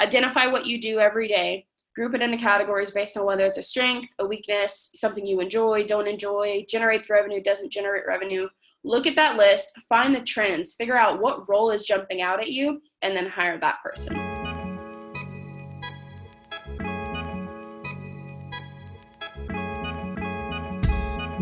Identify what you do every day. Group it into categories based on whether it's a strength, a weakness, something you enjoy, don't enjoy, generates revenue, doesn't generate revenue. Look at that list, find the trends, figure out what role is jumping out at you, and then hire that person.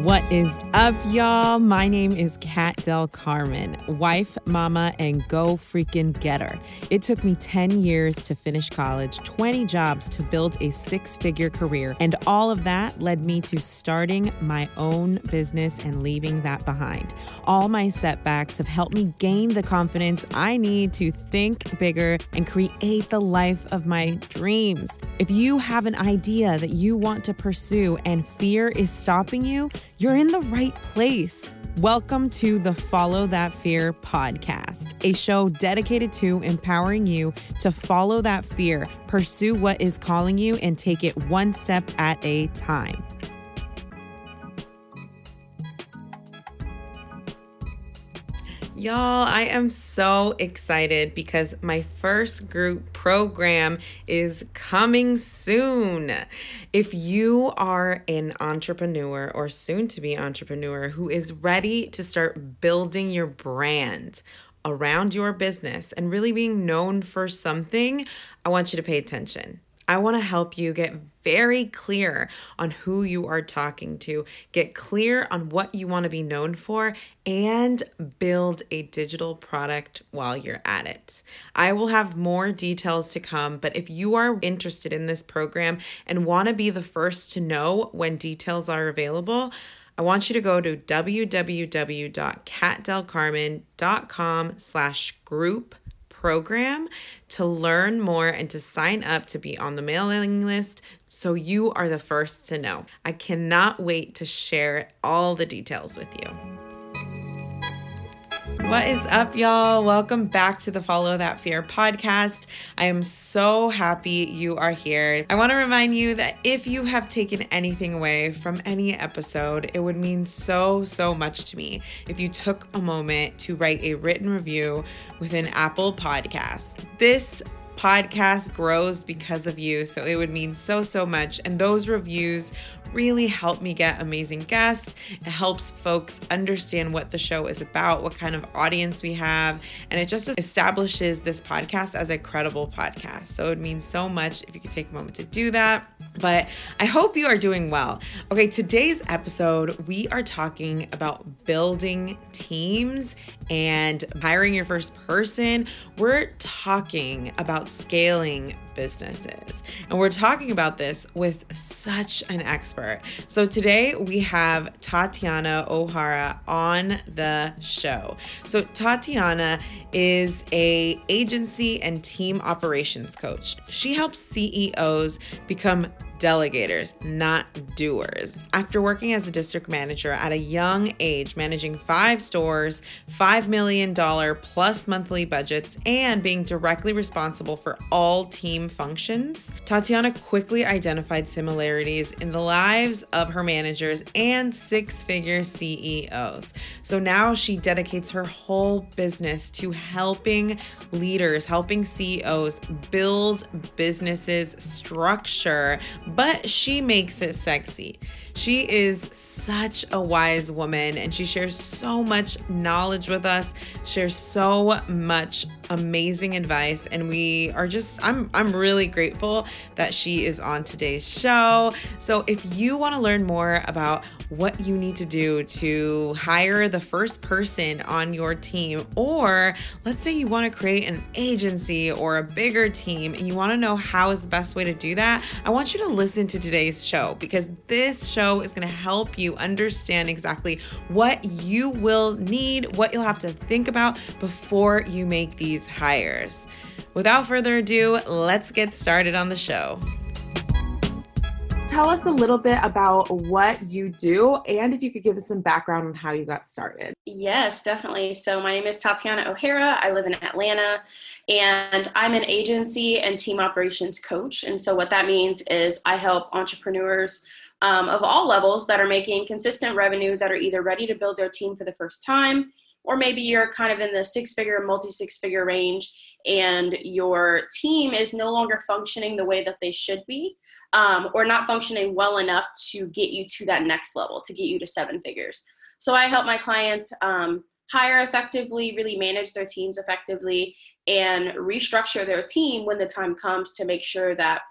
What is up, y'all? My name is Kat Del Carmen, wife, mama, and go freaking getter. It took me 10 years to finish college, 20 jobs to build a six figure career, and all of that led me to starting my own business and leaving that behind. All my setbacks have helped me gain the confidence I need to think bigger and create the life of my dreams. If you have an idea that you want to pursue and fear is stopping you, you're in the right place. Welcome to the Follow That Fear podcast, a show dedicated to empowering you to follow that fear, pursue what is calling you, and take it one step at a time. Y'all, I am so excited because my first group program is coming soon. If you are an entrepreneur or soon to be entrepreneur who is ready to start building your brand around your business and really being known for something, I want you to pay attention. I want to help you get very clear on who you are talking to, get clear on what you want to be known for, and build a digital product while you're at it. I will have more details to come, but if you are interested in this program and want to be the first to know when details are available, I want you to go to www.katdelcarmen.com slash group program to learn more and to sign up to be on the mailing list so you are the first to know. I cannot wait to share all the details with you. What is up, y'all? Welcome back to the Follow That Fear podcast. I am so happy you are here. I want to remind you that if you have taken anything away from any episode, it would mean so, so much to me if you took a moment to write a written review with an Apple podcast. This podcast grows because of you. So it would mean so, so much. And those reviews really help me get amazing guests. It helps folks understand what the show is about, what kind of audience we have, and it just establishes this podcast as a credible podcast. So it means so much if you could take a moment to do that. But I hope you are doing well. Okay, today's episode, we are talking about building teams and hiring your first person. We're talking about scaling businesses. And we're talking about this with such an expert. So today we have Tatiana O'Hara on the show. So Tatiana is a agency and team operations coach. She helps CEOs become delegators, not doers. After working as a district manager at a young age, managing five stores, $5 million plus monthly budgets, and being directly responsible for all team functions, Tatiana quickly identified similarities in the lives of her managers and six figure CEOs. So now she dedicates her whole business to helping leaders, helping CEOs build businesses, structure, but she makes it sexy. She is such a wise woman and she shares so much knowledge with us, shares so much amazing advice and we are just I'm I'm really grateful that she is on today's show. So if you want to learn more about what you need to do to hire the first person on your team or let's say you want to create an agency or a bigger team and you want to know how is the best way to do that, I want you to listen to today's show because this show show is going to help you understand exactly what you will need, what you'll have to think about before you make these hires. Without further ado, let's get started on the show. Tell us a little bit about what you do and if you could give us some background on how you got started. Yes, definitely. So, my name is Tatiana O'Hara. I live in Atlanta and I'm an agency and team operations coach. And so, what that means is I help entrepreneurs um, of all levels that are making consistent revenue that are either ready to build their team for the first time or maybe you're kind of in the six figure, multi six figure range, and your team is no longer functioning the way that they should be, um, or not functioning well enough to get you to that next level, to get you to seven figures. So I help my clients um, hire effectively, really manage their teams effectively, and restructure their team when the time comes to make sure that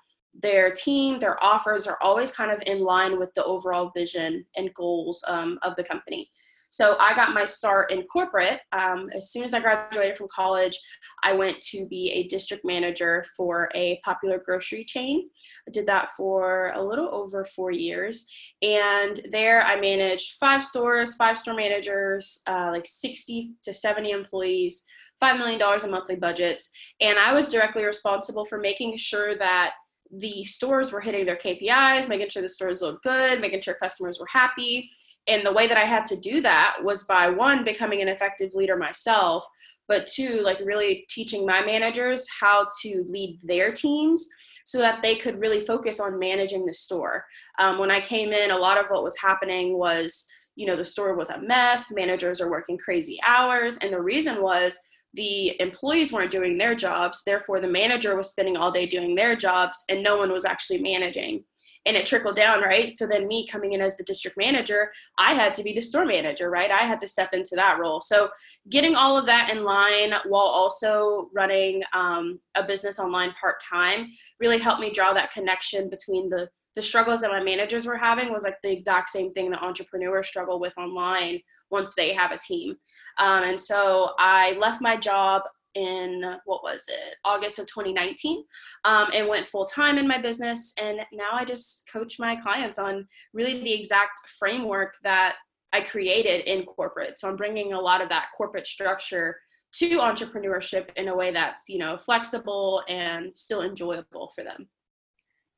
their team, their offers are always kind of in line with the overall vision and goals um, of the company. So I got my start in corporate. Um, as soon as I graduated from college, I went to be a district manager for a popular grocery chain. I did that for a little over four years. And there I managed five stores, five store managers, uh, like 60 to 70 employees. $5 million in monthly budgets. And I was directly responsible for making sure that the stores were hitting their KPIs, making sure the stores looked good, making sure customers were happy. And the way that I had to do that was by one, becoming an effective leader myself, but two, like really teaching my managers how to lead their teams so that they could really focus on managing the store. Um, when I came in, a lot of what was happening was, you know, the store was a mess, managers are working crazy hours. And the reason was the employees weren't doing their jobs therefore the manager was spending all day doing their jobs and no one was actually managing. And it trickled down right? So then me coming in as the district manager i had to be the store manager right? I had to step into that role. So getting all of that in line while also running um, a business online part-time really helped me draw that connection between the the struggles that my managers were having was like the exact same thing that entrepreneurs struggle with online once they have a team um, and so I left my job in what was it august of 2019 um, and went full time in my business. And now i just coach my clients on really the exact framework that i created in corporate. So i'm bringing a lot of that corporate structure to entrepreneurship in a way that's you know flexible and still enjoyable for them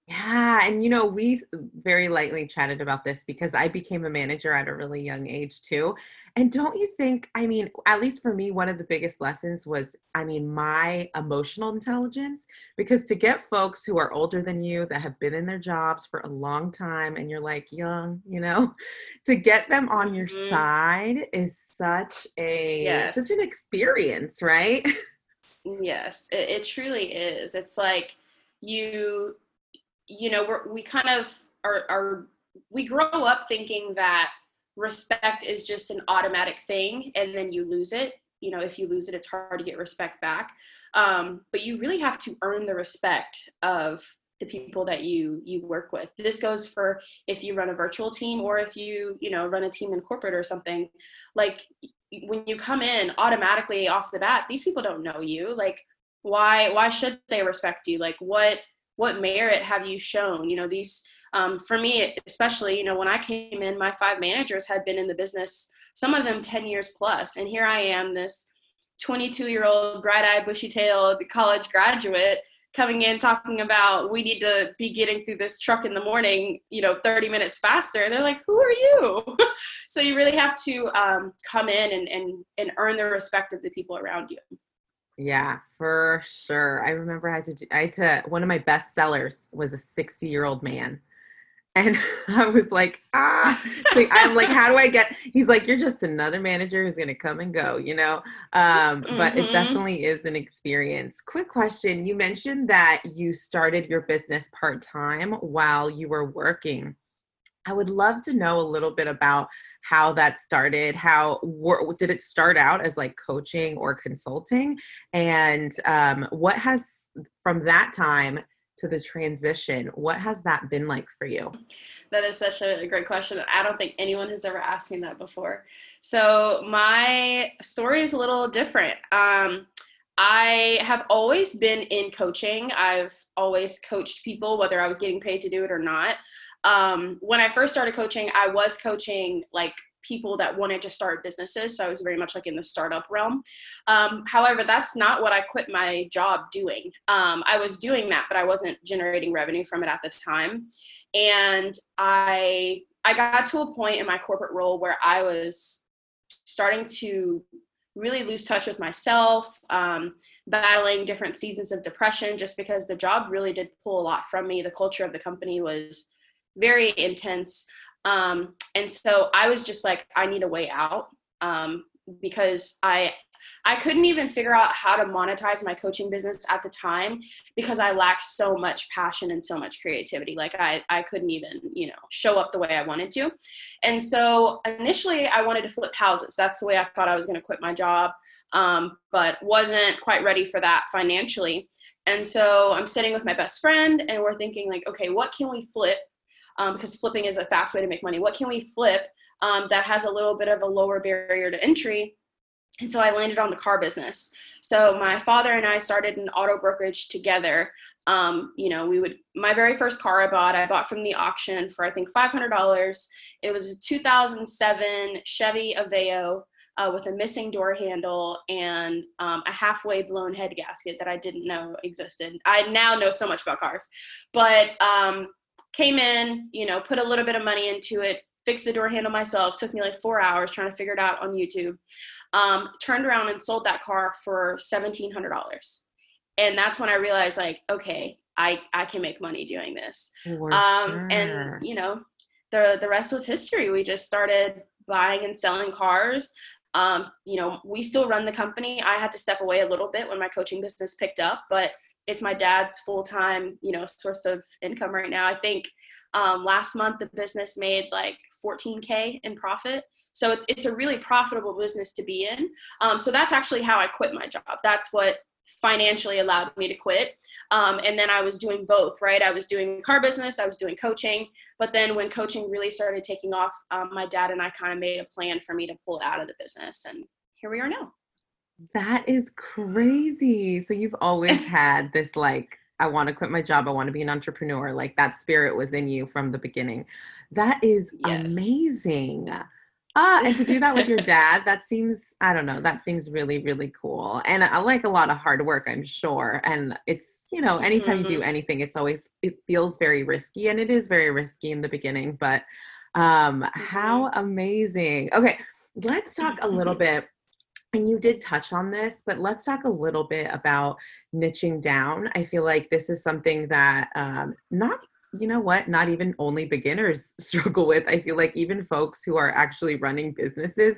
yeah. And, you know, we very lightly chatted about this because I became a manager at a really young age too. And don't you think, I mean, at least for me, one of the biggest lessons was, I mean, my emotional intelligence. Because to get folks who are older than you that have been in their jobs for a long time and you're like young, you know, to get them on your mm-hmm. side is such a, yes. such an experience, right? Yes, it, it truly is. It's like, you you know we're, we kind of are, are we grow up thinking that respect is just an automatic thing and then you lose it. You know if you lose it it's hard to get respect back. Um, but you really have to earn the respect of the people that you you work with. This goes for if you run a virtual team or if you you know run a team in corporate or something like when you come in automatically off the bat these people don't know you. Like why why should they respect you? Like what what merit have you shown? You know these um, for me especially you know when i came in my five managers had been in the business some of them 10 years plus and here i am this 22 year old bright-eyed bushy-tailed college graduate coming in talking about we need to be getting through this truck in the morning you know 30 minutes faster. They're like who are you? So you really have to um, come in and, and and earn the respect of the people around you yeah, for sure. I remember I had to do, I had to one of my best sellers was a 60 year old man. And I was like, ah, I'm like, how do I get? He's like, you're just another manager who's going to come and go, you know? Um, mm-hmm. But it mm-hmm. definitely is an experience. Quick question You mentioned that you started your business part time while you were working. I would love to know a little bit about how that started. How did it start out as like coaching or consulting? And um, what has, from that time to the transition, what has that been like for you? That is such a great question. I don't think anyone has ever asked me that before. So, my story is a little different. Um, I have always been in coaching. I've always coached people, whether I was getting paid to do it or not um, when I first started coaching, I was coaching like people that wanted to start businesses. So I was very much like in the startup realm. Um, however, that's not what I quit my job doing. Um, I was doing that, but I wasn't generating revenue from it at the time. And I I got to a point in my corporate role where I was starting to really lose touch with myself, um, battling different seasons of depression, just because the job really did pull a lot from me. The culture of the company was very intense. Um, and so I was just like, I need a way out. Um, because I I couldn't even figure out how to monetize my coaching business at the time because I lacked so much passion and so much creativity. Like I, I couldn't even, you know, show up the way I wanted to. And so initially I wanted to flip houses. That's the way I thought I was going to quit my job, um, but wasn't quite ready for that financially. And so I'm sitting with my best friend and we're thinking like, okay, what can we flip? Um, because flipping is a fast way to make money. What can we flip um, that has a little bit of a lower barrier to entry and so I landed on the car business. So my father and I started an auto brokerage together. Um, you know, we would my very first car I bought, I bought from the auction for I think five hundred dollars. It was a 2007 Chevy Aveo uh, with a missing door handle and um, a halfway blown head gasket that I didn't know existed. I now know so much about cars, but um, came in, you know, put a little bit of money into it, fixed the door handle myself. Took me like four hours trying to figure it out on YouTube um, turned around and sold that car for $1,700. And that's when I realized, like, okay, I, I can make money doing this. Um, sure. And, you know, the, the rest was history. We just started buying and selling cars. Um, you know, we still run the company. I had to step away a little bit when my coaching business picked up, but it's my dad's full-time, you know, source of income right now. I think um, last month the business made like 14k in profit. So it's it's a really profitable business to be in. Um, so that's actually how I quit my job. That's what financially allowed me to quit. Um, and then I was doing both, right? I was doing car business, I was doing coaching. But then when coaching really started taking off, um, my dad and I kind of made a plan for me to pull out of the business. And here we are now. That is crazy. So you've always had this like, I want to quit my job. I want to be an entrepreneur. Like that spirit was in you from the beginning. That is yes. amazing. Ah, and to do that with your dad, that seems, I don't know, that seems really, really cool. And I like a lot of hard work, I'm sure. And it's, you know, anytime mm-hmm. you do mm-hmm. anything, it's always, it feels very risky and it is very risky in the beginning, but um, mm-hmm. how amazing. Okay, let's talk a little bit and you did touch on this, but let's talk a little bit about niching down. I feel like this is something that um, not you know what not even only beginners struggle with i feel like even folks who are actually running businesses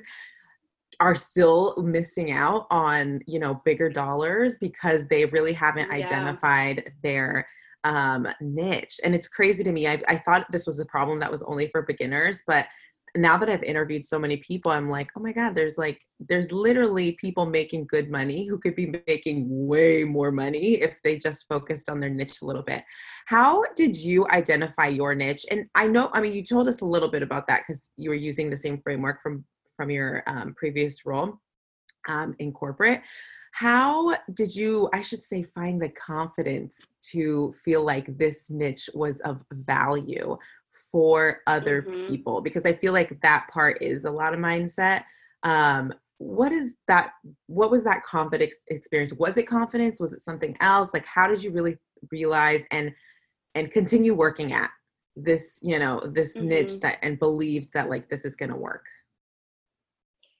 are still missing out on you know bigger dollars because they really haven't yeah. identified their um, niche and it's crazy to me I, I thought this was a problem that was only for beginners but now that I've interviewed so many people, I'm like, oh my God, there's like, there's literally people making good money who could be making way more money if they just focused on their niche a little bit. How did you identify your niche? And I know, I mean, you told us a little bit about that because you were using the same framework from from your um, previous role um, in corporate. How did you, I should say, find the confidence to feel like this niche was of value? For other mm-hmm. people because i feel like that part is a lot of mindset. Um what is that what was that confidence experience? Was it confidence? Was it something else? Like how did you really realize and and continue working at this you know this mm-hmm. niche that and believed that like this is going to work?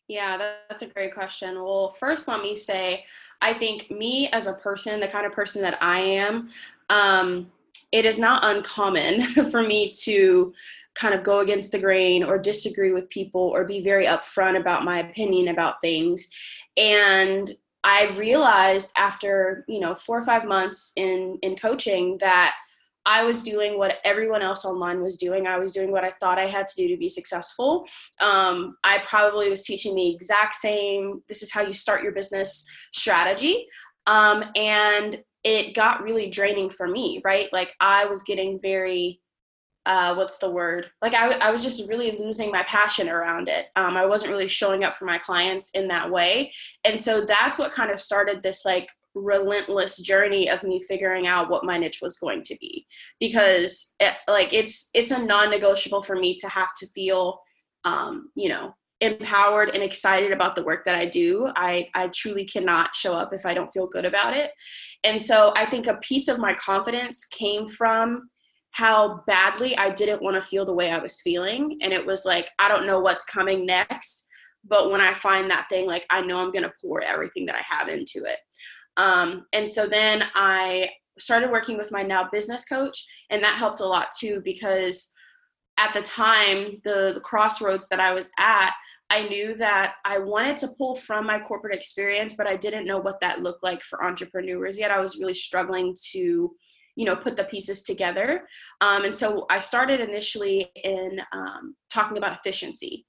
Yeah that's a great question. Well first let me say i think me as a person the kind of person that i am um it is not uncommon for me to kind of go against the grain or disagree with people or be very upfront about my opinion about things. And I realized after, you know, four or five months in in coaching that I was doing what everyone else online was doing. I was doing what I thought I had to do to be successful. Um, I probably was teaching the exact same, this is how you start your business strategy. Um, and it got really draining for me, right? Like I was getting very, uh, what's the word? Like I, I was just really losing my passion around it. Um, I wasn't really showing up for my clients in that way. And so that's what kind of started this like relentless journey of me figuring out what my niche was going to be because it, like it's it's a non-negotiable for me to have to feel um, you know empowered and excited about the work that I do. I, I truly cannot show up if I don't feel good about it. And so I think a piece of my confidence came from how badly I didn't want to feel the way I was feeling. And it was like, I don't know what's coming next. But when I find that thing, like I know I'm going to pour everything that I have into it. Um, and so then I started working with my now business coach, and that helped a lot too because at the time, the, the crossroads that I was at, I knew that I wanted to pull from my corporate experience, but I didn't know what that looked like for entrepreneurs yet. I was really struggling to, you know, put the pieces together. Um, and so I started initially in um, talking about efficiency.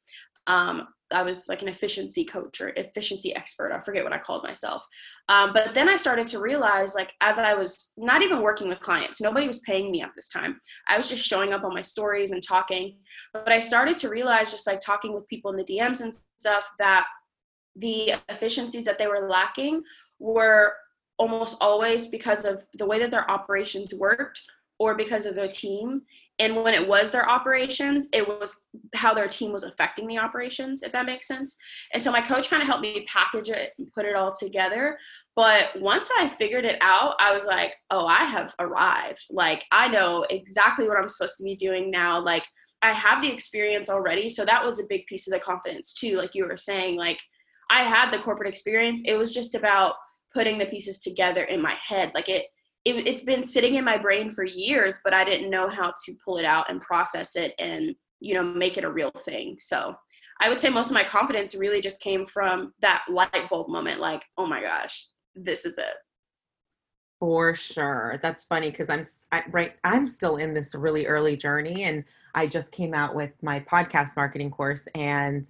Um, I was like an efficiency coach or efficiency expert. I forget what I called myself. Um, but then I started to realize, like, as I was not even working with clients, nobody was paying me at this time. I was just showing up on my stories and talking. But I started to realize, just like talking with people in the DMs and stuff, that the efficiencies that they were lacking were almost always because of the way that their operations worked or because of their team and when it was their operations it was how their team was affecting the operations if that makes sense. And so my coach kind of helped me package it and put it all together. But once i figured it out i was like oh i have arrived. Like i know exactly what i'm supposed to be doing now. Like i have the experience already. So that was a big piece of the confidence too like you were saying. Like i had the corporate experience. It was just about putting the pieces together in my head. Like it it, it's been sitting in my brain for years, but I didn't know how to pull it out and process it and, you know, make it a real thing. So I would say most of my confidence really just came from that light bulb moment like, oh my gosh, this is it. For sure. That's funny because I'm I, right. I'm still in this really early journey, and I just came out with my podcast marketing course, and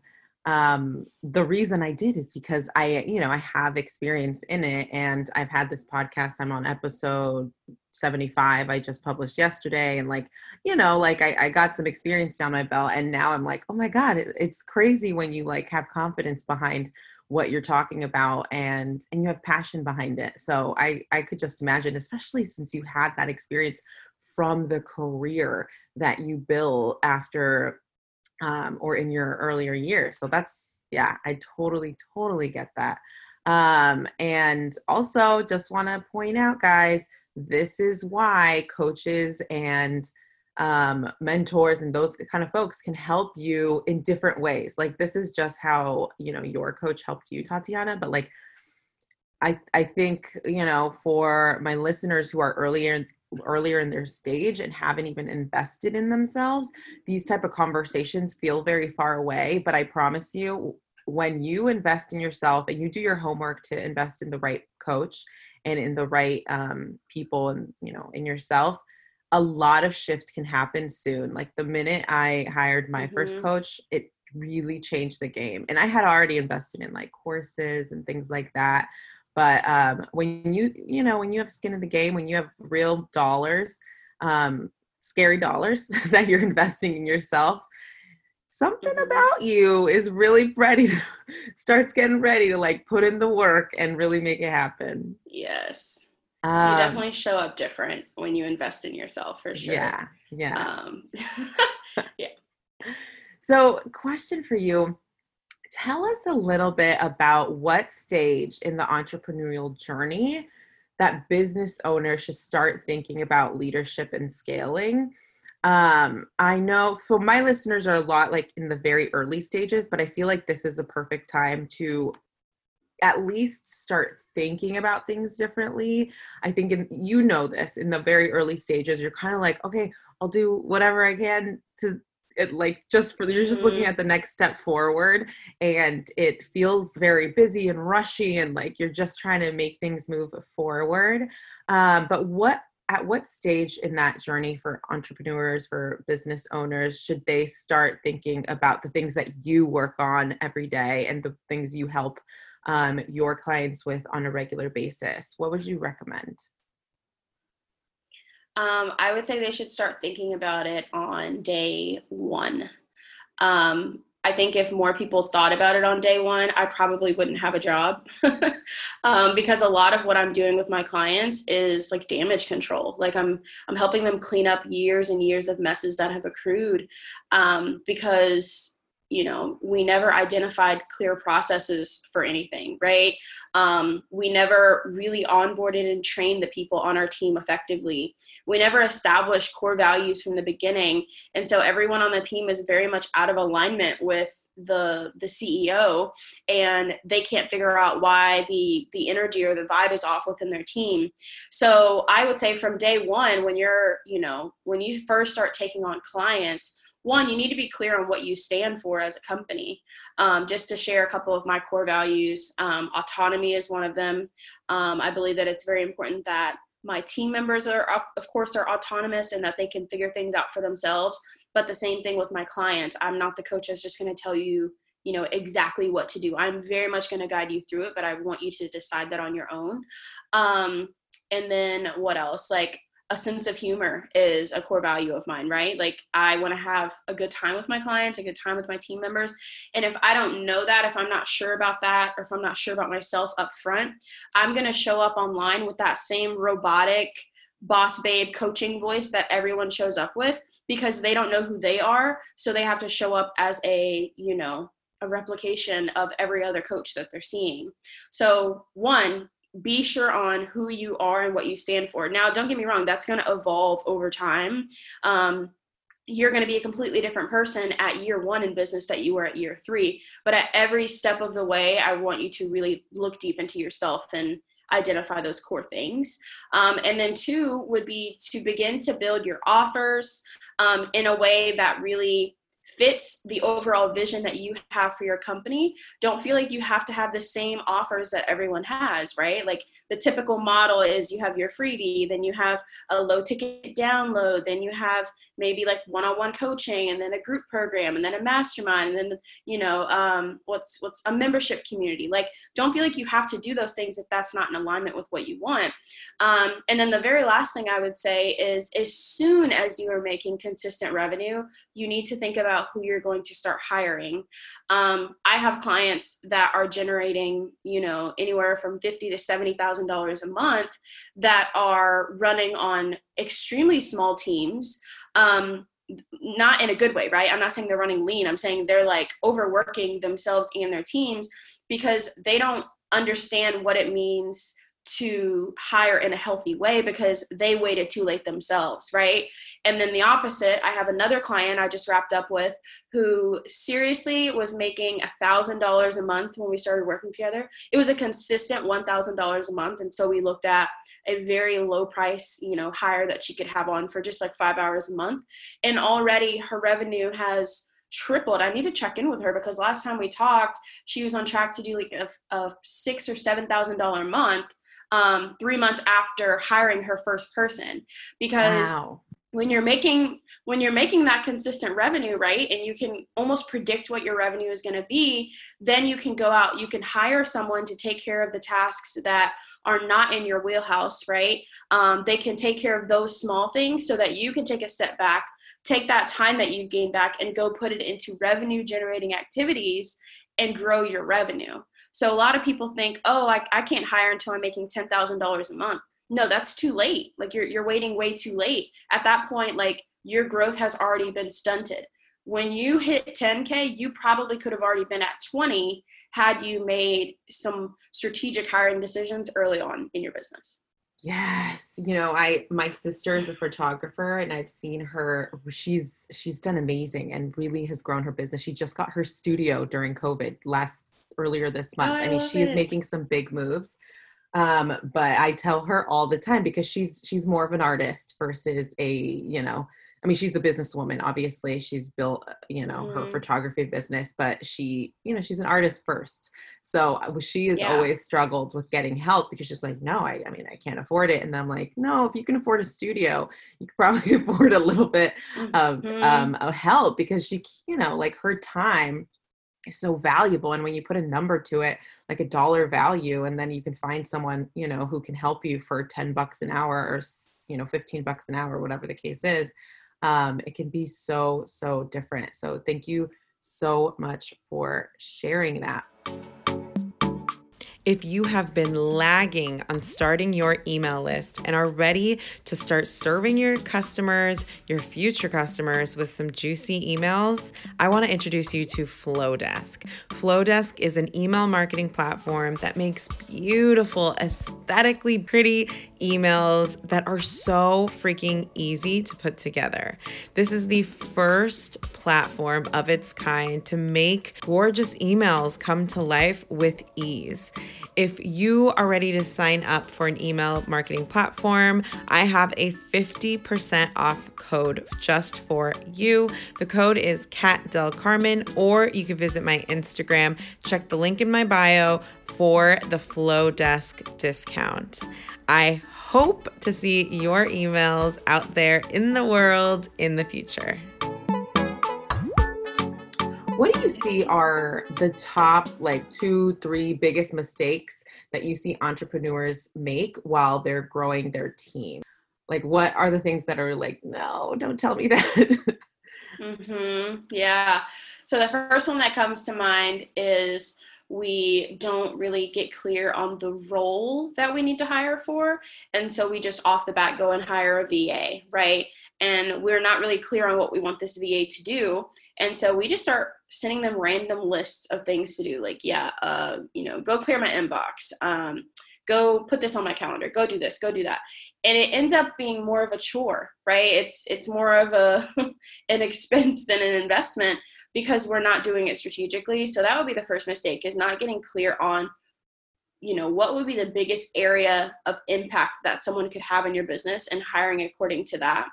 um the reason i did is because i you know i have experience in it and i've had this podcast i'm on episode 75 i just published yesterday and like you know like i, I got some experience down my belt and now i'm like oh my god it, it's crazy when you like have confidence behind what you're talking about and and you have passion behind it. So i i could just imagine especially since you had that experience from the career that you built after um, or in your earlier years. So that's, yeah, I totally, totally get that. Um, and also, just want to point out, guys, this is why coaches and um, mentors and those kind of folks can help you in different ways. Like, this is just how, you know, your coach helped you, Tatiana, but like, I, I think you know for my listeners who are earlier earlier in their stage and haven't even invested in themselves these type of conversations feel very far away but i promise you when you invest in yourself and you do your homework to invest in the right coach and in the right um, people and you know in yourself a lot of shift can happen soon like the minute i hired my mm-hmm. first coach it really changed the game and i had already invested in like courses and things like that but um, when you you know when you have skin in the game when you have real dollars um, scary dollars that you're investing in yourself something mm-hmm. about you is really ready to starts getting ready to like put in the work and really make it happen. Yes. Um, you definitely show up different when you invest in yourself for sure. Yeah yeah. Um, yeah. So question for you tell us a little bit about what stage in the entrepreneurial journey that business owners should start thinking about leadership and scaling. Um, I know so my listeners are a lot like in the very early stages, but I feel like this is a perfect time to at least start thinking about things differently. I think in, you know this in the very early stages, you're kind of like, okay, I'll do whatever I can to it like just for you're just looking mm-hmm. at the next step forward and it feels very busy and rushy and like you're just trying to make things move forward. Um, but what at what stage in that journey for entrepreneurs for business owners should they start thinking about the things that you work on every day and the things you help um, your clients with on a regular basis? What would you recommend um, I would say they should start thinking about it on day one. Um, I think if more people thought about it on day one, I probably wouldn't have a job um, because a lot of what I'm doing with my clients is like damage control. Like I'm I'm helping them clean up years and years of messes that have accrued um, because you know we never identified clear processes for anything right? Um, we never really onboarded and trained the people on our team effectively. We never established core values from the beginning. And so everyone on the team is very much out of alignment with the the ceo and they can't figure out why the the energy or the vibe is off within their team. So i would say from day one when you're you know when you first start taking on clients one, you need to be clear on what you stand for as a company. Um, just to share a couple of my core values, um, autonomy is one of them. Um, I believe that it's very important that my team members are, of course, are autonomous and that they can figure things out for themselves. But the same thing with my clients. I'm not the coach that's just going to tell you, you know, exactly what to do. I'm very much going to guide you through it, but I want you to decide that on your own. Um, and then what else? Like a sense of humor is a core value of mine, right? Like I want to have a good time with my clients, a good time with my team members. And if I don't know that, if I'm not sure about that, or if I'm not sure about myself up front, I'm going to show up online with that same robotic boss babe coaching voice that everyone shows up with because they don't know who they are. So they have to show up as a, you know, a replication of every other coach that they're seeing. So, one, be sure on who you are and what you stand for. Now, don't get me wrong, that's going to evolve over time. Um, you're going to be a completely different person at year one in business that you were at year three. But at every step of the way, I want you to really look deep into yourself and identify those core things. Um, and then two would be to begin to build your offers um, in a way that really fits the overall vision that you have for your company don't feel like you have to have the same offers that everyone has right? Like the typical model is you have your freebie then you have a low ticket download then you have maybe like one-on-one coaching and then a group program and then a mastermind and then you know um, what's what's a membership community. Like don't feel like you have to do those things if that's not in alignment with what you want. Um, and then the very last thing i would say is as soon as you are making consistent revenue you need to think about who you're going to start hiring um, i have clients that are generating you know anywhere from 50 to 70 thousand dollars a month that are running on extremely small teams um, not in a good way, right? I'm not saying they're running lean. I'm saying they're like overworking themselves and their teams because they don't understand what it means to hire in a healthy way because they waited too late themselves, right? And then the opposite, I have another client I just wrapped up with who seriously was making a thousand dollars a month when we started working together. It was a consistent one thousand dollars a month, and so we looked at a very low price, you know, hire that she could have on for just like five hours a month. And already her revenue has tripled. I need to check in with her because last time we talked, she was on track to do like a, a six or seven thousand dollar month um, three months after hiring her first person. Because wow. when you're making when you're making that consistent revenue, right, and you can almost predict what your revenue is going to be, then you can go out, you can hire someone to take care of the tasks that are not in your wheelhouse, right? Um, they can take care of those small things so that you can take a step back, take that time that you've gained back, and go put it into revenue generating activities and grow your revenue. So a lot of people think, oh, I, I can't hire until I'm making $10,000 a month. No, that's too late. Like you're, you're waiting way too late. At that point, like your growth has already been stunted. When you hit 10K, you probably could have already been at 20 had you made some strategic hiring decisions early on in your business? Yes, you know, I my sister is a photographer and I've seen her she's she's done amazing and really has grown her business. She just got her studio during COVID last earlier this month. Oh, I, I mean, she it. is making some big moves. Um, but I tell her all the time because she's she's more of an artist versus a, you know, I mean, she's a businesswoman, obviously. She's built, uh, you know, mm. her photography business, but she, you know, she's an artist first. So uh, she has yeah. always struggled with getting help because she's like, no, I, I mean, I can't afford it. And I'm like, no, if you can afford a studio, you could probably afford a little bit of, mm-hmm. um, of help because she, you know, like her time is so valuable. And when you put a number to it, like a dollar value, and then you can find someone, you know, who can help you for 10 bucks an hour or, you know, 15 bucks an hour, whatever the case is um, it can be so, so different. So thank you so much for sharing that. If you have been lagging on starting your email list and are ready to start serving your customers, your future customers with some juicy emails, I want to introduce you to Flodesk. Flodesk is an email marketing platform that makes beautiful, aesthetically pretty emails that are so freaking easy to put together. This is the first platform of its kind to make gorgeous emails come to life with ease. If you are ready to sign up for an email marketing platform, I have a 50% off code just for you. The code is Kat Del Carmen, or you can visit my Instagram, check the link in my bio for the Flodesk discount. I hope to see your emails out there in the world in the future. What do you see are the top like two, three biggest mistakes that you see entrepreneurs make while they're growing their team? Like, what are the things that are like, no, don't tell me that? mm-hmm. Yeah. So, the first one that comes to mind is we don't really get clear on the role that we need to hire for. And so we just off the bat go and hire a VA, right? And we're not really clear on what we want this VA to do. And so we just start sending them random lists of things to do, like, yeah, uh, you know, go clear my inbox. Um, go put this on my calendar go do this go do that and it ends up being more of a chore right it's it's more of a an expense than an investment because we're not doing it strategically. So that would be the first mistake is not getting clear on you know what would be the biggest area of impact that someone could have in your business and hiring according to that.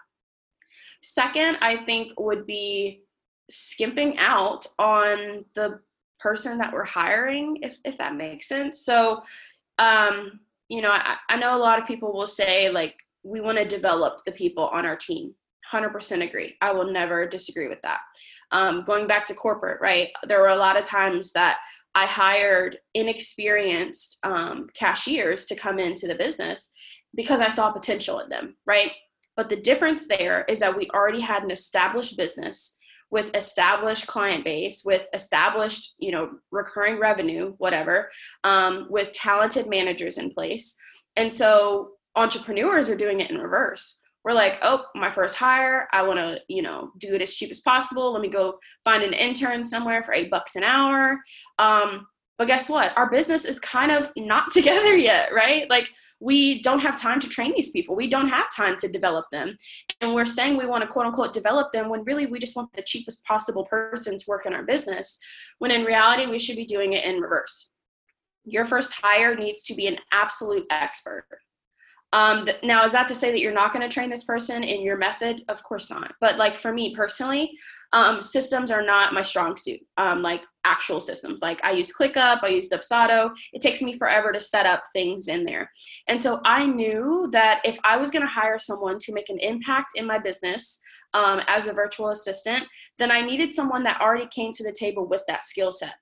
Second, I think would be skimping out on the person that we're hiring if, if that makes sense. So um you know, I, I know a lot of people will say like we want to develop the people on our team. 100% agree. I will never disagree with that um, going back to corporate, right? There were a lot of times that I hired inexperienced um, cashiers to come into the business because I saw potential in them, right? But the difference there is that we already had an established business with established client base, with established, you know, recurring revenue, whatever, um, with talented managers in place. And so entrepreneurs are doing it in reverse we're like, oh, my first hire, I want to, you know, do it as cheap as possible. Let me go find an intern somewhere for eight bucks an hour. Um, but guess what? Our business is kind of not together yet, right? Like we don't have time to train these people. We don't have time to develop them. And we're saying we want to quote unquote develop them when really we just want the cheapest possible person to work in our business. When in reality, we should be doing it in reverse. Your first hire needs to be an absolute expert um, now, is that to say that you're not going to train this person in your method? Of course not. But like for me personally, um, systems are not my strong suit. Um, like actual systems, like I use ClickUp, I use Dubsado. It takes me forever to set up things in there. And so I knew that if I was going to hire someone to make an impact in my business um, as a virtual assistant, then I needed someone that already came to the table with that skill set.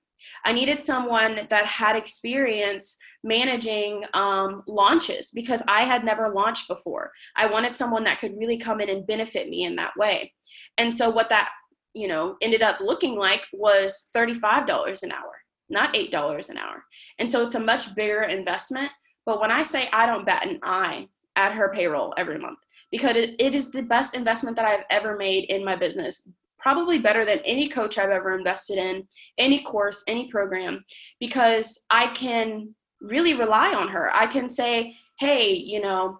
I needed someone that had experience managing um, launches because I had never launched before. I wanted someone that could really come in and benefit me in that way. And so what that you know ended up looking like was $35 an hour, not $8 an hour. And so it's a much bigger investment. But when I say I don't bat an eye at her payroll every month, because it, it is the best investment that I've ever made in my business probably better than any coach I've ever invested in, any course, any program, because I can really rely on her. I can say, hey, you know,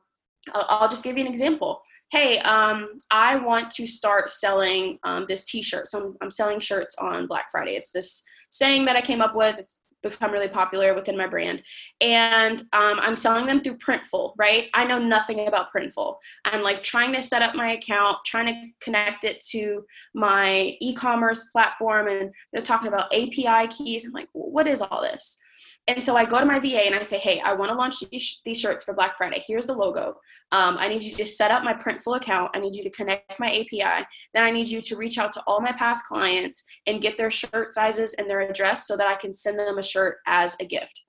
I'll, just give you an example. Hey, um, I want to start selling um, this T-shirt. So I'm, I'm selling shirts on Black Friday. It's this saying that I came up with. It's become really popular within my brand. And um, I'm selling them through Printful, right? I know nothing about Printful. I'm like trying to set up my account, trying to connect it to my e commerce platform, and they're talking about API keys. I'm like, what is all this? And so I go to my VA and I say, hey, I want to launch these, these shirts for Black Friday. Here's the logo. Um, I need you to set up my Printful account. I need you to connect my API. Then I need you to reach out to all my past clients and get their shirt sizes and their address so that I can send them a shirt as a gift.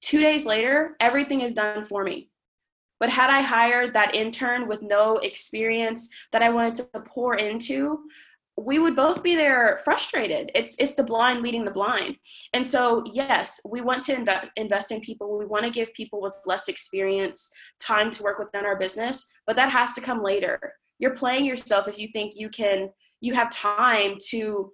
Two days later, everything is done for me. But had I hired that intern with no experience that I wanted to pour into, we would both be there frustrated it's it's the blind leading the blind and so yes we want to invest invest in people we want to give people with less experience time to work within our business but that has to come later you're playing yourself if you think you can you have time to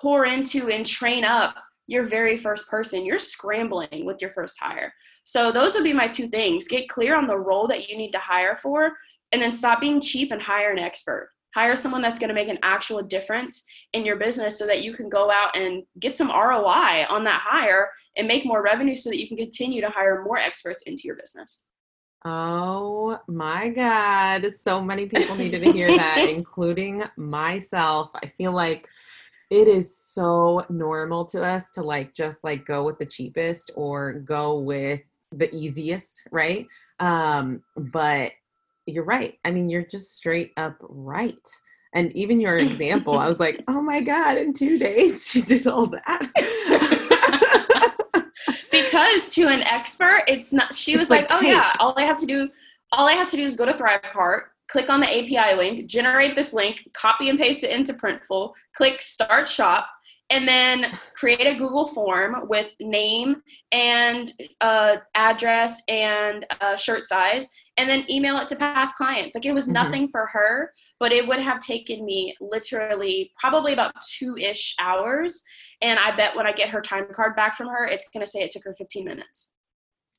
pour into and train up your very first person, you're scrambling with your first hire. So those would be my two things. Get clear on the role that you need to hire for and then stop being cheap and hire an expert. Hire someone that's going to make an actual difference in your business so that you can go out and get some ROI on that hire and make more revenue so that you can continue to hire more experts into your business. Oh my God. So many people needed to hear that, including myself. I feel like it is so normal to us to like just like go with the cheapest or go with the easiest, right? Um, but you're right. I mean, you're just straight up right. And even your example, I was like, oh my God, in two days she did all that. because to an expert, it's not, she was like, like, oh yeah, all I have to do, all I have to do is go to Thrivecart, click on the API link, generate this link, copy and paste it into Printful, click start shop, and then create a Google form with name and uh, address and uh, shirt size, and then email it to past clients. Like it was mm-hmm. nothing for her, but it would have taken me literally probably about two ish hours. And I bet when I get her time card back from her, it's going to say it took her 15 minutes.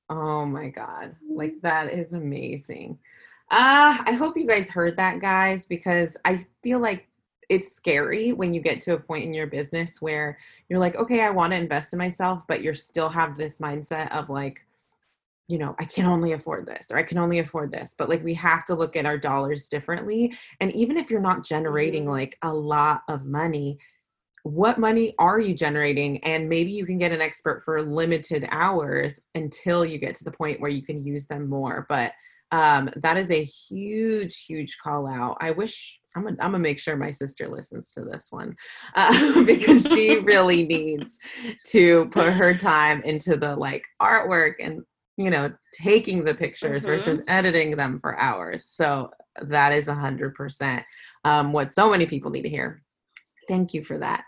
Oh my God. Like that is amazing. Uh, I hope you guys heard that, guys, because I feel like it's scary when you get to a point in your business where you're like, okay, I want to invest in myself, but you still have this mindset of like, you know, I can only afford this or I can only afford this. But like, we have to look at our dollars differently. And even if you're not generating mm-hmm. like a lot of money, what money are you generating? And maybe you can get an expert for limited hours until you get to the point where you can use them more. But um, that is a huge, huge call out. I wish I'm gonna, I'm gonna make sure my sister listens to this one uh, because she really needs to put her time into the like artwork and you know taking the pictures mm-hmm. versus editing them for hours. So that is a hundred percent um, what so many people need to hear. Thank you for that.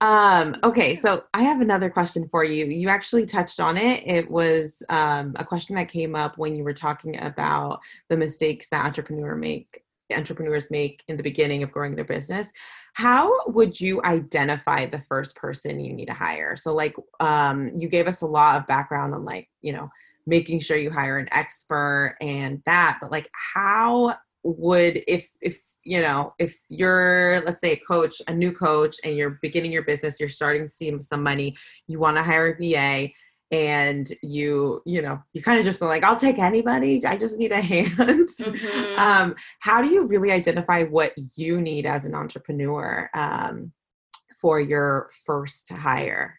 Um, okay, so I have another question for you. You actually touched on it. It was um, a question that came up when you were talking about the mistakes that entrepreneur make entrepreneurs make in the beginning of growing their business. How would you identify the first person you need to hire? So, like, um, you gave us a lot of background on like, you know, making sure you hire an expert and that, but like, how would if if you know, if you're, let's say, a coach, a new coach, and you're beginning your business, you're starting to see some money, you want to hire a VA, and you, you know, you kind of just like, I'll take anybody. I just need a hand. Mm-hmm. Um, how do you really identify what you need as an entrepreneur um, for your first hire?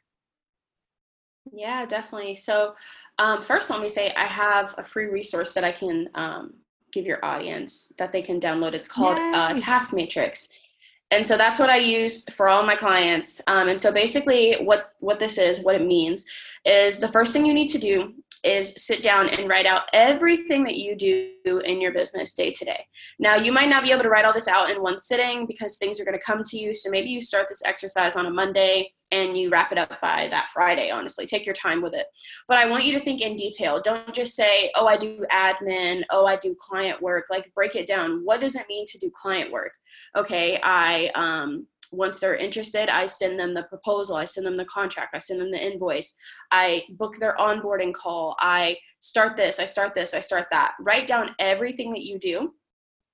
Yeah, definitely. So, um, first, let me say I have a free resource that I can um, give your audience that they can download. It's called uh, Task Matrix. And so that's what I use for all my clients. Um, and so basically, what what this is, what it means, is the first thing you need to do is sit down and write out everything that you do in your business day to day. Now, you might not be able to write all this out in one sitting because things are going to come to you. So maybe you start this exercise on a Monday and you wrap it up by that Friday, honestly. Take your time with it. But I want you to think in detail. Don't just say, oh, I do admin, oh, I do client work. Like, break it down. What does it mean to do client work? Okay, I, um, once they're interested, I send them the proposal, I send them the contract, I send them the invoice, I book their onboarding call, I start this, I start this, I start that. Write down everything that you do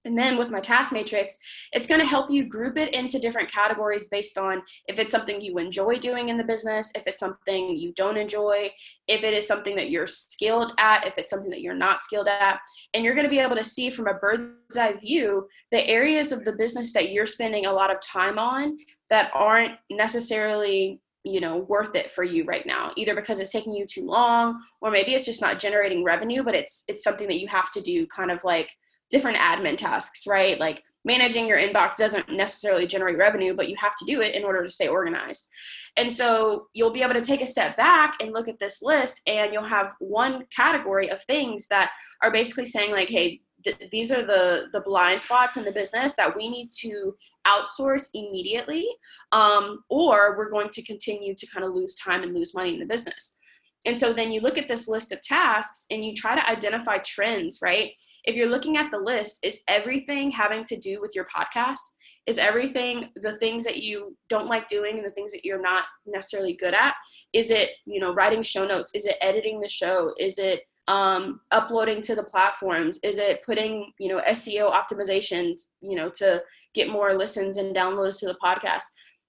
and then with my task matrix, it's going to help you group it into different categories based on if it's something you enjoy doing in the business, if it's something you don't enjoy, if it is something that you're skilled at, if it's something that you're not skilled at. And you're going to be able to see from a bird's eye view the areas of the business that you're spending a lot of time on that aren't necessarily you know worth it for you right now either because it's taking you too long or maybe it's just not generating revenue but it's it's something that you have to do kind of like different admin tasks, right? Like managing your inbox doesn't necessarily generate revenue, but you have to do it in order to stay organized. And so you'll be able to take a step back and look at this list, and you'll have one category of things that are basically saying, like, hey, th- these are the the blind spots in the business that we need to outsource immediately um, or we're going to continue to kind of lose time and lose money in the business and so then you look at this list of tasks and you try to identify trends right if you're looking at the list, is everything having to do with your podcast? Is everything the things that you don't like doing and the things that you're not necessarily good at? Is it, you know, writing show notes? Is it editing the show? Is it um, uploading to the platforms? Is it putting, you know, SEO optimizations, you know, to get more listens and downloads to the podcast?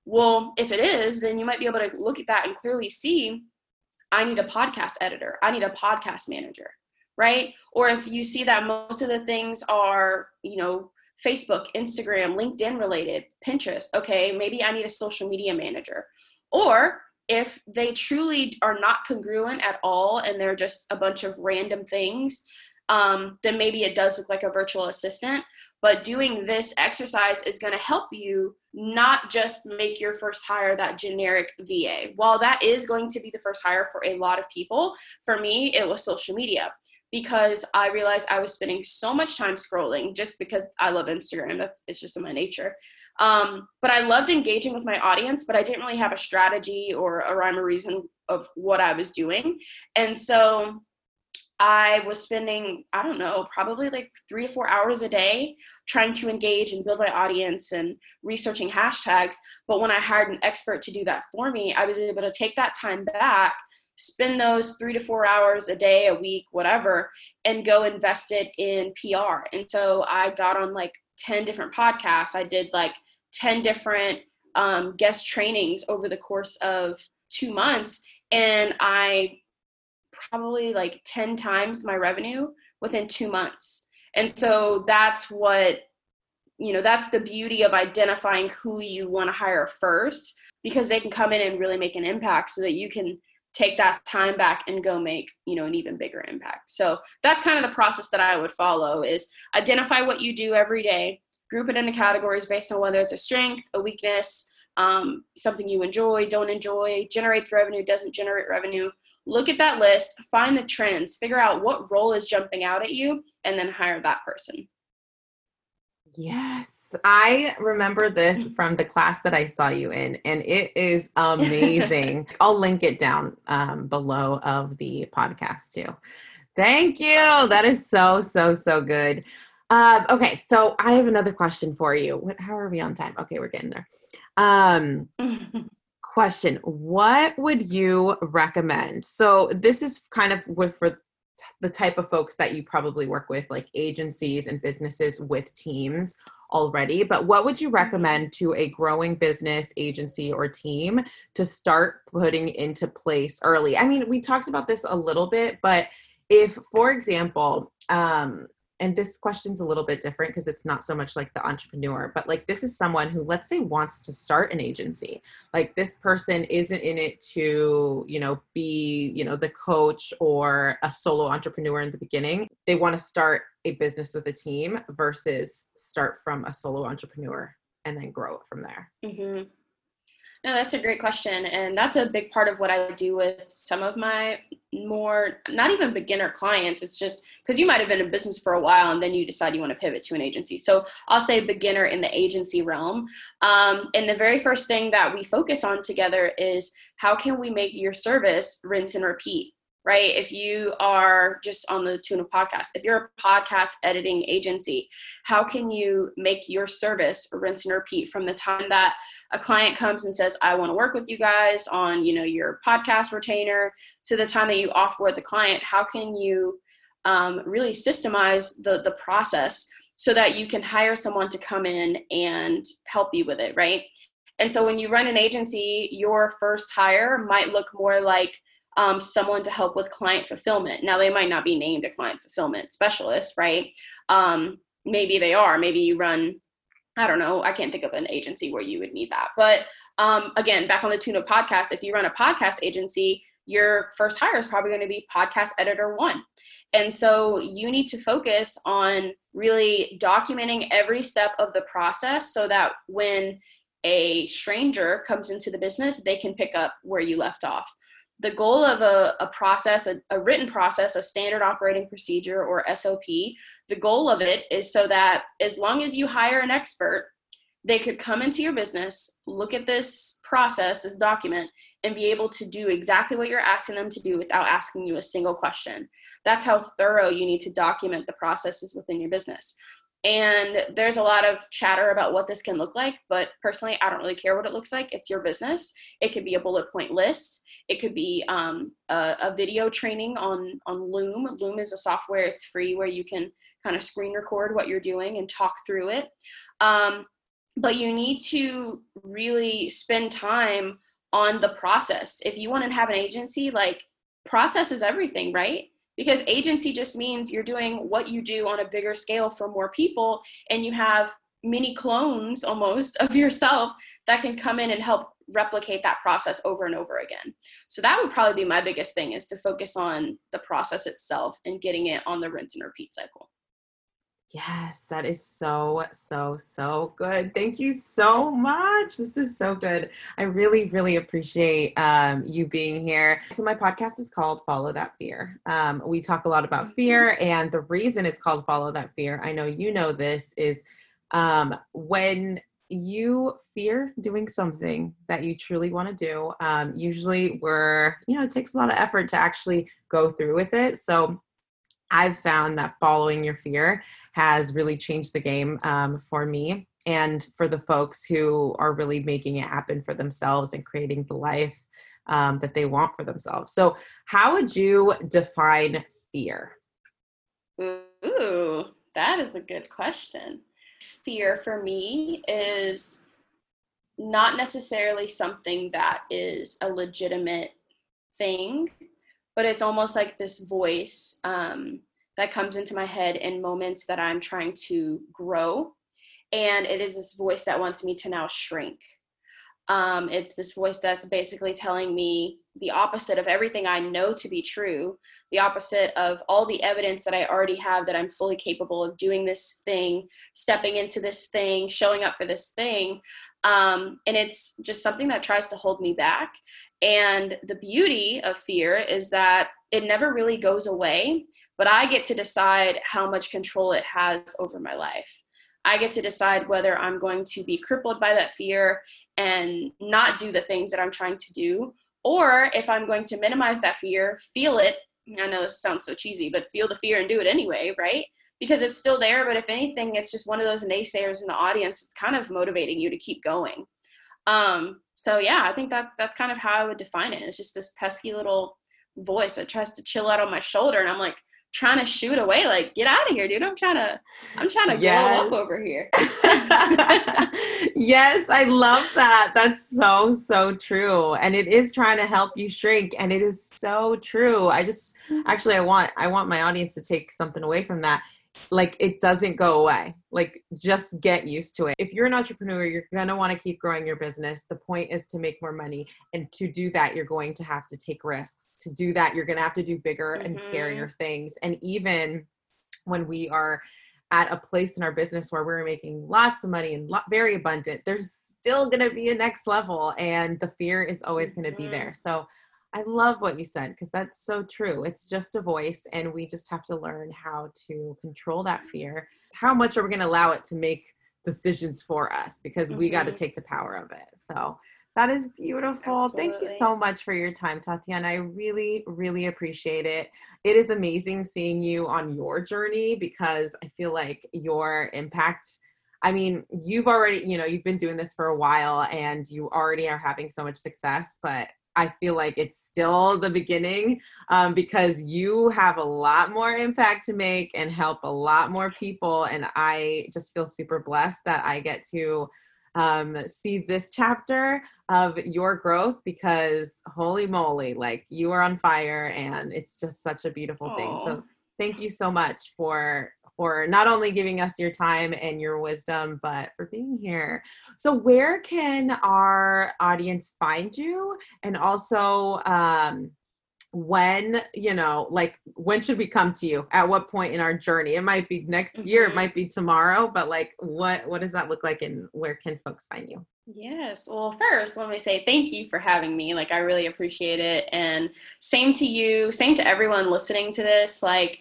Well, if it is, then you might be able to look at that and clearly see I need a podcast editor, I need a podcast manager, right? Or if you see that most of the things are, you know, Facebook, Instagram, LinkedIn related, Pinterest, okay, maybe I need a social media manager. Or if they truly are not congruent at all and they're just a bunch of random things, um, then maybe it does look like a virtual assistant. But doing this exercise is going to help you not just make your first hire that generic VA. While that is going to be the first hire for a lot of people, for me, it was social media because I realized I was spending so much time scrolling just because I love Instagram. That's it's just in my nature. Um, but I loved engaging with my audience, but I didn't really have a strategy or a rhyme or reason of what I was doing. And so I was spending, I don't know, probably like three to four hours a day trying to engage and build my audience and researching hashtags. But when I hired an expert to do that for me, I was able to take that time back, spend those three to four hours a day, a week, whatever, and go invest it in PR. And so I got on like 10 different podcasts. I did like 10 different um, guest trainings over the course of two months. And I probably like 10 times my revenue within two months. And so that's what, you know, that's the beauty of identifying who you want to hire first because they can come in and really make an impact so that you can take that time back and go make you know an even bigger impact so that's kind of the process that i would follow is identify what you do every day group it into categories based on whether it's a strength a weakness um, something you enjoy don't enjoy generates revenue doesn't generate revenue look at that list, find the trends, figure out what role is jumping out at you, and then hire that person. Yes, I remember this from the class that I saw you in, and it is amazing. I'll link it down um, below of the podcast too. Thank you. That is so, so, so good. Um, okay, so I have another question for you. What, how are we on time? Okay, we're getting there. Um, question what would you recommend so this is kind of with for the type of folks that you probably work with like agencies and businesses with teams already but what would you mm-hmm. recommend to a growing business agency or team to start putting into place early i mean we talked about this a little bit but if for example um, and this question's a little bit different because it's not so much like the entrepreneur, but like this is someone who, let's say, wants to start an agency. Like this person isn't in it to, you know, be, you know, the coach or a solo entrepreneur in the beginning. They want to start a business with a team versus start from a solo entrepreneur and then grow it from there. Mm-hmm. No, that's a great question. And that's a big part of what I do with some of my more, not even beginner clients. It's just because you might have been in business for a while and then you decide you want to pivot to an agency. So I'll say beginner in the agency realm. Um, and the very first thing that we focus on together is how can we make your service rinse and repeat? Right? If you are just on the tune of podcast, if you're a podcast editing agency, how can you make your service rinse and repeat from the time that a client comes and says, I want to work with you guys on, you know, your podcast retainer to the time that you offboard the client? How can you um, really systemize the, the process so that you can hire someone to come in and help you with it, right? And so when you run an agency, your first hire might look more like um, someone to help with client fulfillment. Now, they might not be named a client fulfillment specialist, right? Um, maybe they are. Maybe you run, I don't know, I can't think of an agency where you would need that. But um, again, back on the Tuna podcast, if you run a podcast agency, your first hire is probably going to be podcast editor one. And so you need to focus on really documenting every step of the process so that when a stranger comes into the business, they can pick up where you left off the goal of a, a process, a, a, written process, a standard operating procedure or SOP, the goal of it is so that as long as you hire an expert, they could come into your business, look at this process, this document, and be able to do exactly what you're asking them to do without asking you a single question. that's how thorough you need to document the processes within your business. And there's a lot of chatter about what this can look like, but personally, I don't really care what it looks like. It's your business. It could be a bullet point list. It could be um, a, a, video training on on Loom. Loom is a software. It's free where you can kind of screen record what you're doing and talk through it. Um, but you need to really spend time on the process. If you want to have an agency, like process is everything, right? Because agency just means you're doing what you do on a bigger scale for more people, and you have mini clones almost of yourself that can come in and help replicate that process over and over again. So that would probably be my biggest thing is to focus on the process itself and getting it on the rinse and repeat cycle. Yes, that is so, so, so good. Thank you so much. This is so good. I really, really appreciate um, you being here. So, my podcast is called Follow That Fear. Um, we talk a lot about mm-hmm. fear, and the reason it's called Follow That Fear, I know you know this, is um, when you fear doing something that you truly want to do, um, usually we're, you know, it takes a lot of effort to actually go through with it. So, I've found that following your fear has really changed the game um, for me and for the folks who are really making it happen for themselves and creating the life um, that they want for themselves. So, how would you define fear? Ooh, that is a good question. Fear for me is not necessarily something that is a legitimate thing but it's almost like this voice um, that comes into my head in moments that I'm trying to grow. And it is this voice that wants me to now shrink. Um, it's this voice that's basically telling me the opposite of everything I know to be true, the opposite of all the evidence that I already have that I'm fully capable of doing this thing, stepping into this thing, showing up for this thing. Um, and it's just something that tries to hold me back. And the beauty of fear is that it never really goes away, but I get to decide how much control it has over my life. I get to decide whether I'm going to be crippled by that fear and not do the things that I'm trying to do, or if I'm going to minimize that fear, feel it. I know this sounds so cheesy, but feel the fear and do it anyway, right? Because it's still there, but if anything, it's just one of those naysayers in the audience. It's kind of motivating you to keep going. Um, so yeah, I think that that's kind of how I would define it. It's just this pesky little voice that tries to chill out on my shoulder, and I'm like trying to shoot away, like get out of here, dude. I'm trying to, I'm trying to yes. blow up over here. yes, I love that. That's so so true, and it is trying to help you shrink, and it is so true. I just mm-hmm. actually I want I want my audience to take something away from that like it doesn't go away. Like just get used to it. If you're an entrepreneur, you're going to want to keep growing your business. The point is to make more money. And to do that, you're going to have to take risks. To do that, you're going to have to do bigger mm-hmm. and scarier things. And even when we are at a place in our business where we're making lots of money and very abundant, there's still going to be a next level and the fear is always mm-hmm. going to be there. So I love what you said because that's so true. It's just a voice, and we just have to learn how to control that fear. How much are we going to allow it to make decisions for us because mm-hmm. we got to take the power of it. So that is beautiful. Absolutely. Thank you so much for your time, Tatiana. I really, really appreciate it. It is amazing seeing you on your journey because I feel like your impact. I mean, you've already, you know, you've been doing this for a while and you already are having so much success, but I feel like it's still the beginning um, because you have a lot more impact to make and help a lot more people. And I just feel super blessed that I get to um, see this chapter of your growth because holy moly, like you are on fire and it's just such a beautiful Aww. thing. So thank you so much for for not only giving us your time and your wisdom, but for being here. So, where can our audience find you? And also, um, when you know like when should we come to you at what point in our journey it might be next mm-hmm. year it mm-hmm. might be tomorrow but like what what does that look like and where can folks find you Yes. Well, first, let me say thank you for having me. Like, I really appreciate it. And same to you, same to everyone listening to this. Like,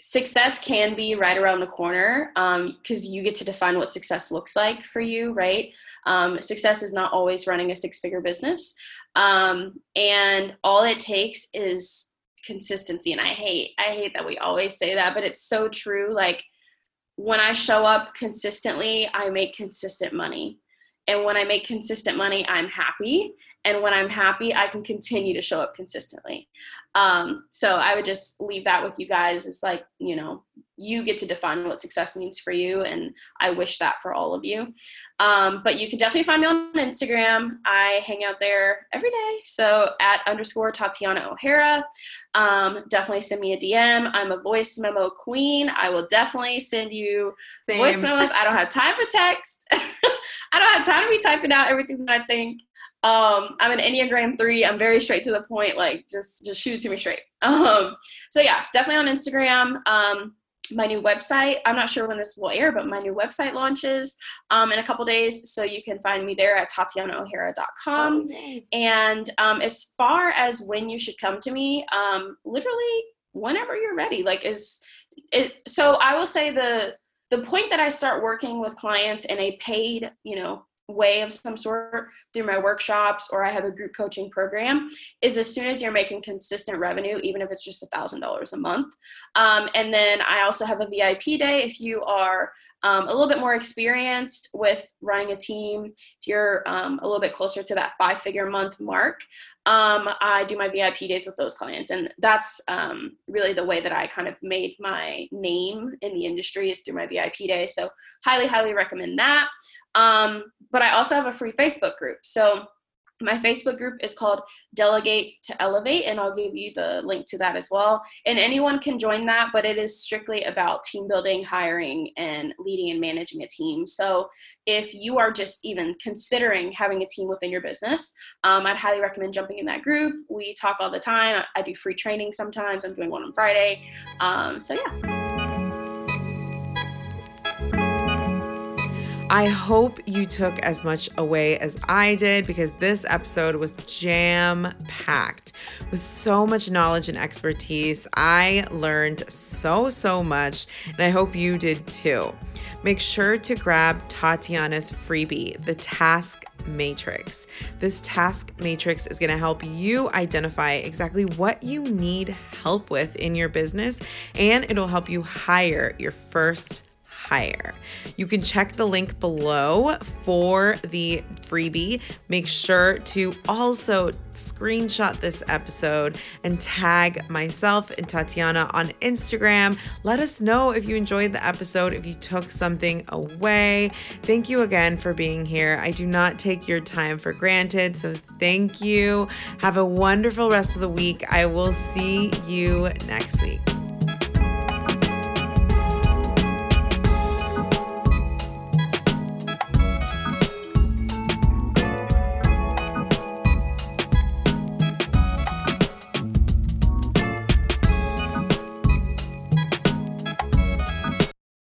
success can be right around the corner because um, you get to define what success looks like for you, right? Um, success is not always running a six figure business. Um, and all it takes is consistency. And I hate, I hate that we always say that, but it's so true. Like when I show up consistently, I make consistent money. And when I make consistent money, I'm happy and when i'm happy i can continue to show up consistently. Um, so i would just leave that with you guys. It's like you know you get to define what success means for you and i wish that for all of you. Um, but you can definitely find me on instagram. I hang out there every day. So at underscore tatiana o'hara. Um, definitely send me a dm i'm a voice memo queen. I will definitely send you Same. voice memos. I don't have time for text. I don't have time to be typing out everything that i think um, I'm an Enneagram three. I'm very straight to the point. Like just just shoot to me straight. Um, so yeah, definitely on Instagram. Um, my new website. I'm not sure when this will air, but my new website launches um, in a couple days. So you can find me there at tatianaohara.com. Oh, and um, as far as when you should come to me, um, literally whenever you're ready. Like is it? So I will say the the point that I start working with clients in a paid, you know, way of some sort through my workshops or I have a group coaching program is as soon as you're making consistent revenue, even if it's just a thousand dollars a month. Um, and then I also have a VIP day if you are um, a little bit more experienced with running a team, if you're um, a little bit closer to that five figure month mark, um, I do my VIP days with those clients. And that's um, really the way that I kind of made my name in the industry is through my VIP day. So, highly, highly recommend that. Um, but I also have a free Facebook group. So my Facebook group is called Delegate to Elevate, and I'll give you the link to that as well. And anyone can join that, but it is strictly about team building, hiring, and leading and managing a team. So if you are just even considering having a team within your business, um, I'd highly recommend jumping in that group. We talk all the time. I do free training sometimes. I'm doing one on Friday. Um, so yeah. I hope you took as much away as I did because this episode was jam packed with so much knowledge and expertise. I learned so, so much, and I hope you did too. Make sure to grab Tatiana's freebie, the Task Matrix. This task matrix is going to help you identify exactly what you need help with in your business, and it'll help you hire your first higher. You can check the link below for the freebie. Make sure to also screenshot this episode and tag myself and Tatiana on Instagram. Let us know if you enjoyed the episode, if you took something away. Thank you again for being here. I do not take your time for granted, so thank you. Have a wonderful rest of the week. I will see you next week.